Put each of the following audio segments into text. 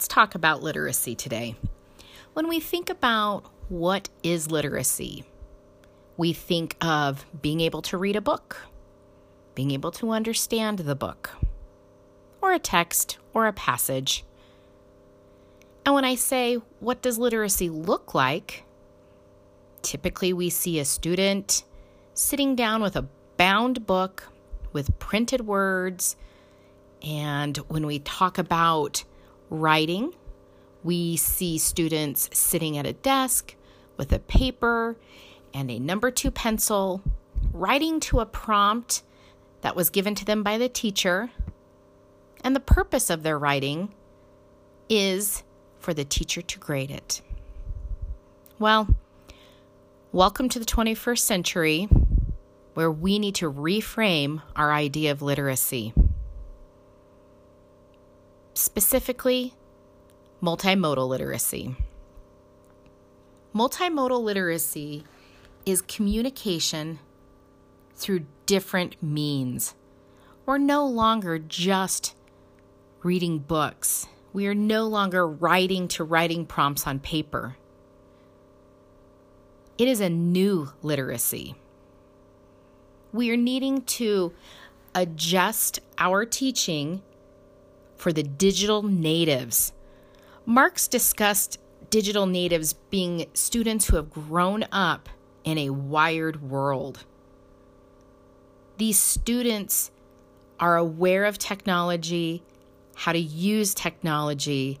let's talk about literacy today. When we think about what is literacy, we think of being able to read a book, being able to understand the book, or a text or a passage. And when I say, what does literacy look like? Typically, we see a student sitting down with a bound book with printed words. And when we talk about writing, we see students sitting at a desk with a paper and a number two pencil, writing to a prompt that was given to them by the teacher. And the purpose of their writing is for the teacher to grade it. Well, welcome to the 21st century where we need to reframe our idea of literacy. Specifically, multimodal literacy. Multimodal literacy is communication through different means. We're no longer just reading books. We are no longer writing to writing prompts on paper. It is a new literacy. We are needing to adjust our teaching for the digital natives. Marx discussed digital natives being students who have grown up in a wired world. These students are aware of technology, how to use technology,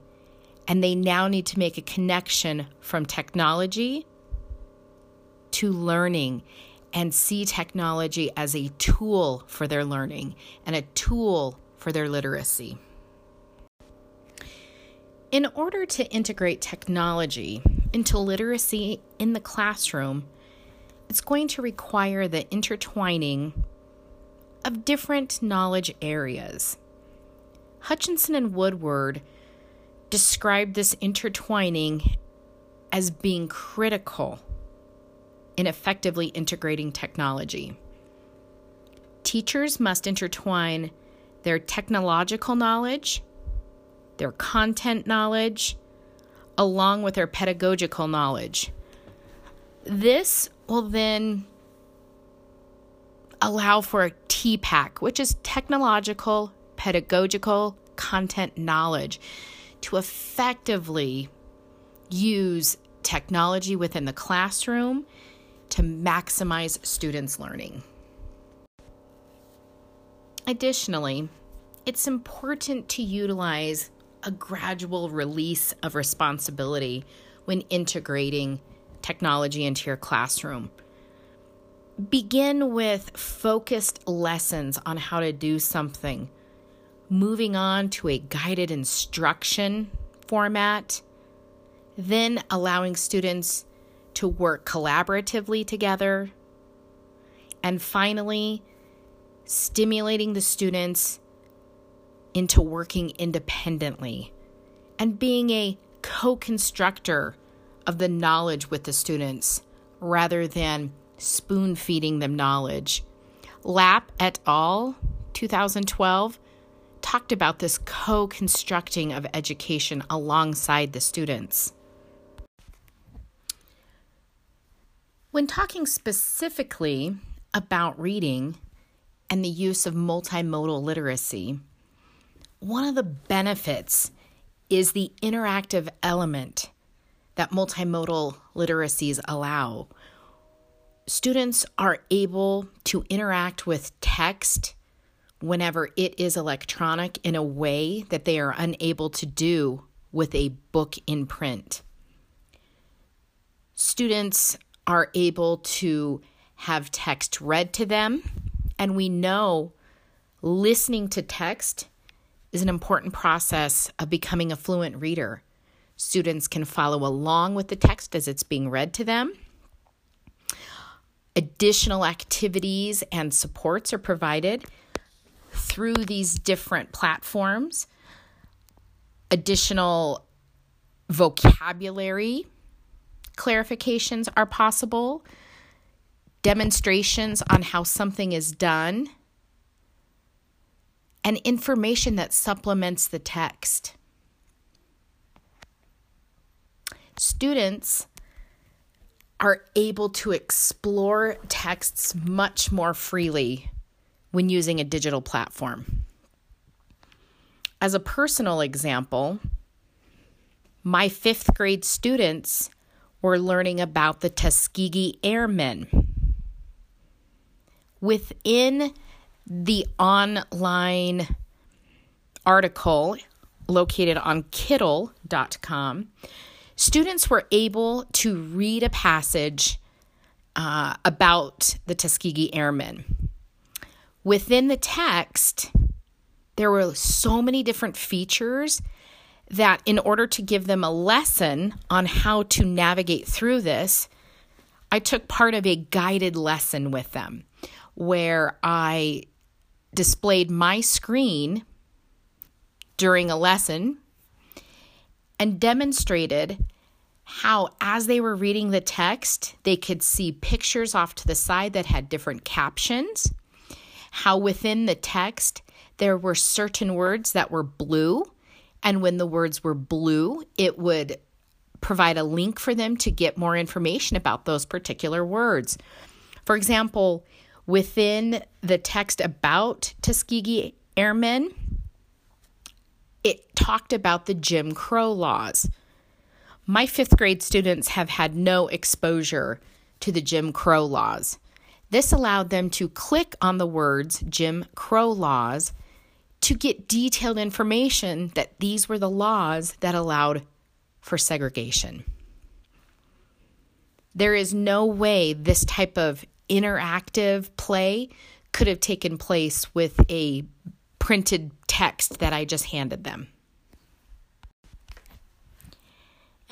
and they now need to make a connection from technology to learning and see technology as a tool for their learning and a tool for their literacy. In order to integrate technology into literacy in the classroom, it's going to require the intertwining of different knowledge areas. Hutchison and Woodward described this intertwining as being critical in effectively integrating technology. Teachers must intertwine their technological knowledge, their content knowledge, along with their pedagogical knowledge. This will then allow for a TPACK, which is technological, pedagogical, content knowledge, to effectively use technology within the classroom to maximize students' learning. Additionally, it's important to utilize a gradual release of responsibility when integrating technology into your classroom. Begin with focused lessons on how to do something, moving on to a guided instruction format, then allowing students to work collaboratively together, and finally, stimulating the students into working independently and being a co constructor of the knowledge with the students rather than spoon feeding them knowledge. Lapp et al., 2012, talked about this co constructing of education alongside the students. When talking specifically about reading and the use of multimodal literacy, one of the benefits is the interactive element that multimodal literacies allow. Students are able to interact with text whenever it is electronic in a way that they are unable to do with a book in print. Students are able to have text read to them, and we know listening to text is an important process of becoming a fluent reader. Students can follow along with the text as it's being read to them. Additional activities and supports are provided through these different platforms. Additional vocabulary clarifications are possible, demonstrations on how something is done, and information that supplements the text. students are able to explore texts much more freely when using a digital platform. As a personal example, my fifth grade students were learning about the Tuskegee Airmen. Within the online article located on Kiddle.com, students were able to read a passage uh, about the Tuskegee Airmen. Within the text, there were so many different features that in order to give them a lesson on how to navigate through this, I took part of a guided lesson with them where I displayed my screen during a lesson and demonstrated how, as they were reading the text, they could see pictures off to the side that had different captions, how within the text there were certain words that were blue and when the words were blue, it would provide a link for them to get more information about those particular words. For example, within the text about Tuskegee Airmen, it talked about the Jim Crow laws. My fifth grade students have had no exposure to the Jim Crow laws. This allowed them to click on the words Jim Crow laws to get detailed information that these were the laws that allowed for segregation. There is no way this type of interactive play could have taken place with a printed text that I just handed them.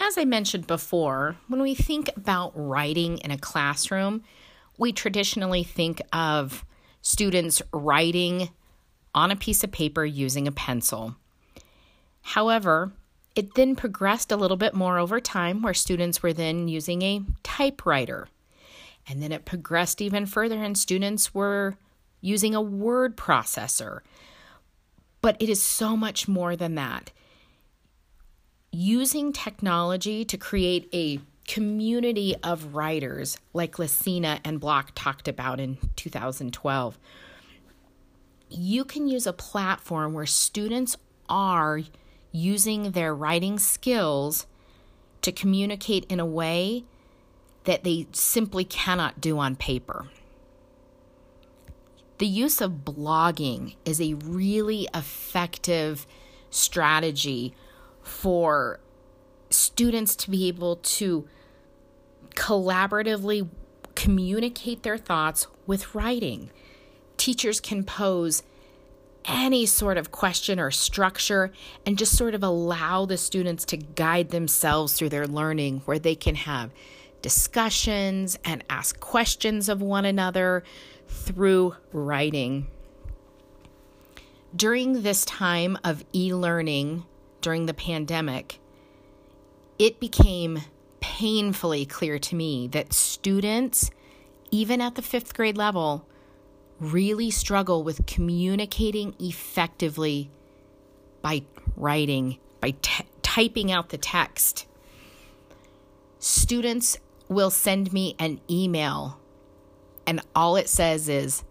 As I mentioned before, when we think about writing in a classroom, we traditionally think of students writing on a piece of paper using a pencil. However, it then progressed a little bit more over time where students were then using a typewriter. And then it progressed even further, and students were using a word processor. But it is so much more than that. Using technology to create a community of writers like Lacina and Block talked about in 2012 you can use a platform where students are using their writing skills to communicate in a way that they simply cannot do on paper. The use of blogging is a really effective strategy for students to be able to collaboratively communicate their thoughts with writing teachers can pose any sort of question or structure and just sort of allow the students to guide themselves through their learning where they can have discussions and ask questions of one another through writing. During this time of e learning during the pandemic, it became painfully clear to me that students, even at the fifth grade level, really struggle with communicating effectively by writing, by t- typing out the text. Students will send me an email, and all it says is,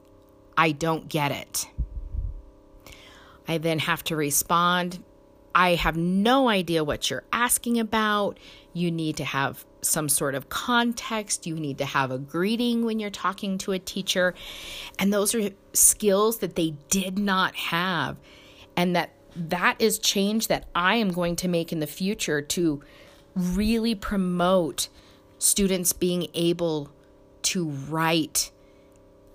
I don't get it. I then have to respond. I have no idea what you're asking about. You need to have some sort of context. You need to have a greeting when you're talking to a teacher. And those are skills that they did not have. And that that is change that I am going to make in the future to really promote students being able to write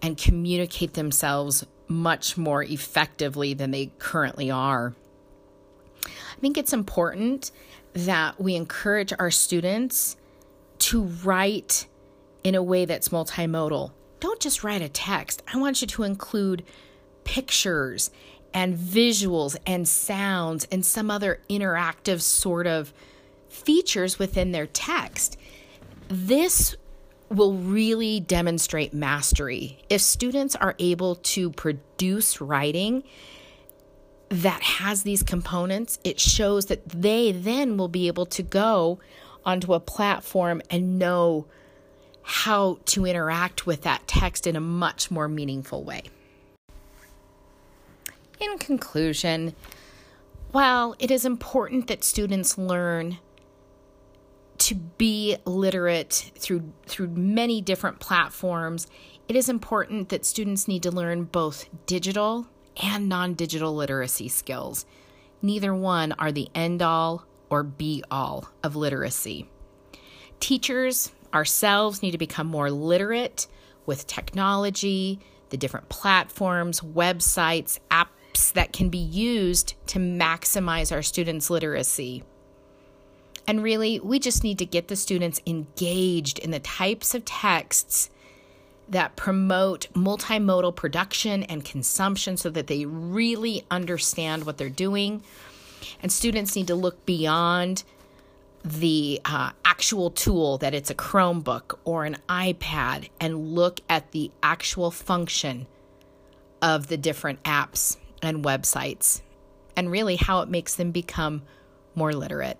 and communicate themselves much more effectively than they currently are. I think it's important that we encourage our students to write in a way that's multimodal. Don't just write a text. I want you to include pictures and visuals and sounds and some other interactive sort of features within their text. This will really demonstrate mastery. If students are able to produce writing that has these components, it shows that they then will be able to go onto a platform and know how to interact with that text in a much more meaningful way. In conclusion, while it is important that students learn to be literate through through many different platforms, it is important that students need to learn both digital and non-digital literacy skills. Neither one are the end all or be all of literacy. Teachers ourselves need to become more literate with technology, the different platforms, websites, apps that can be used to maximize our students' literacy. And really, we just need to get the students engaged in the types of texts that promote multimodal production and consumption so that they really understand what they're doing. And students need to look beyond the uh, actual tool that it's a Chromebook or an iPad and look at the actual function of the different apps and websites and really how it makes them become more literate.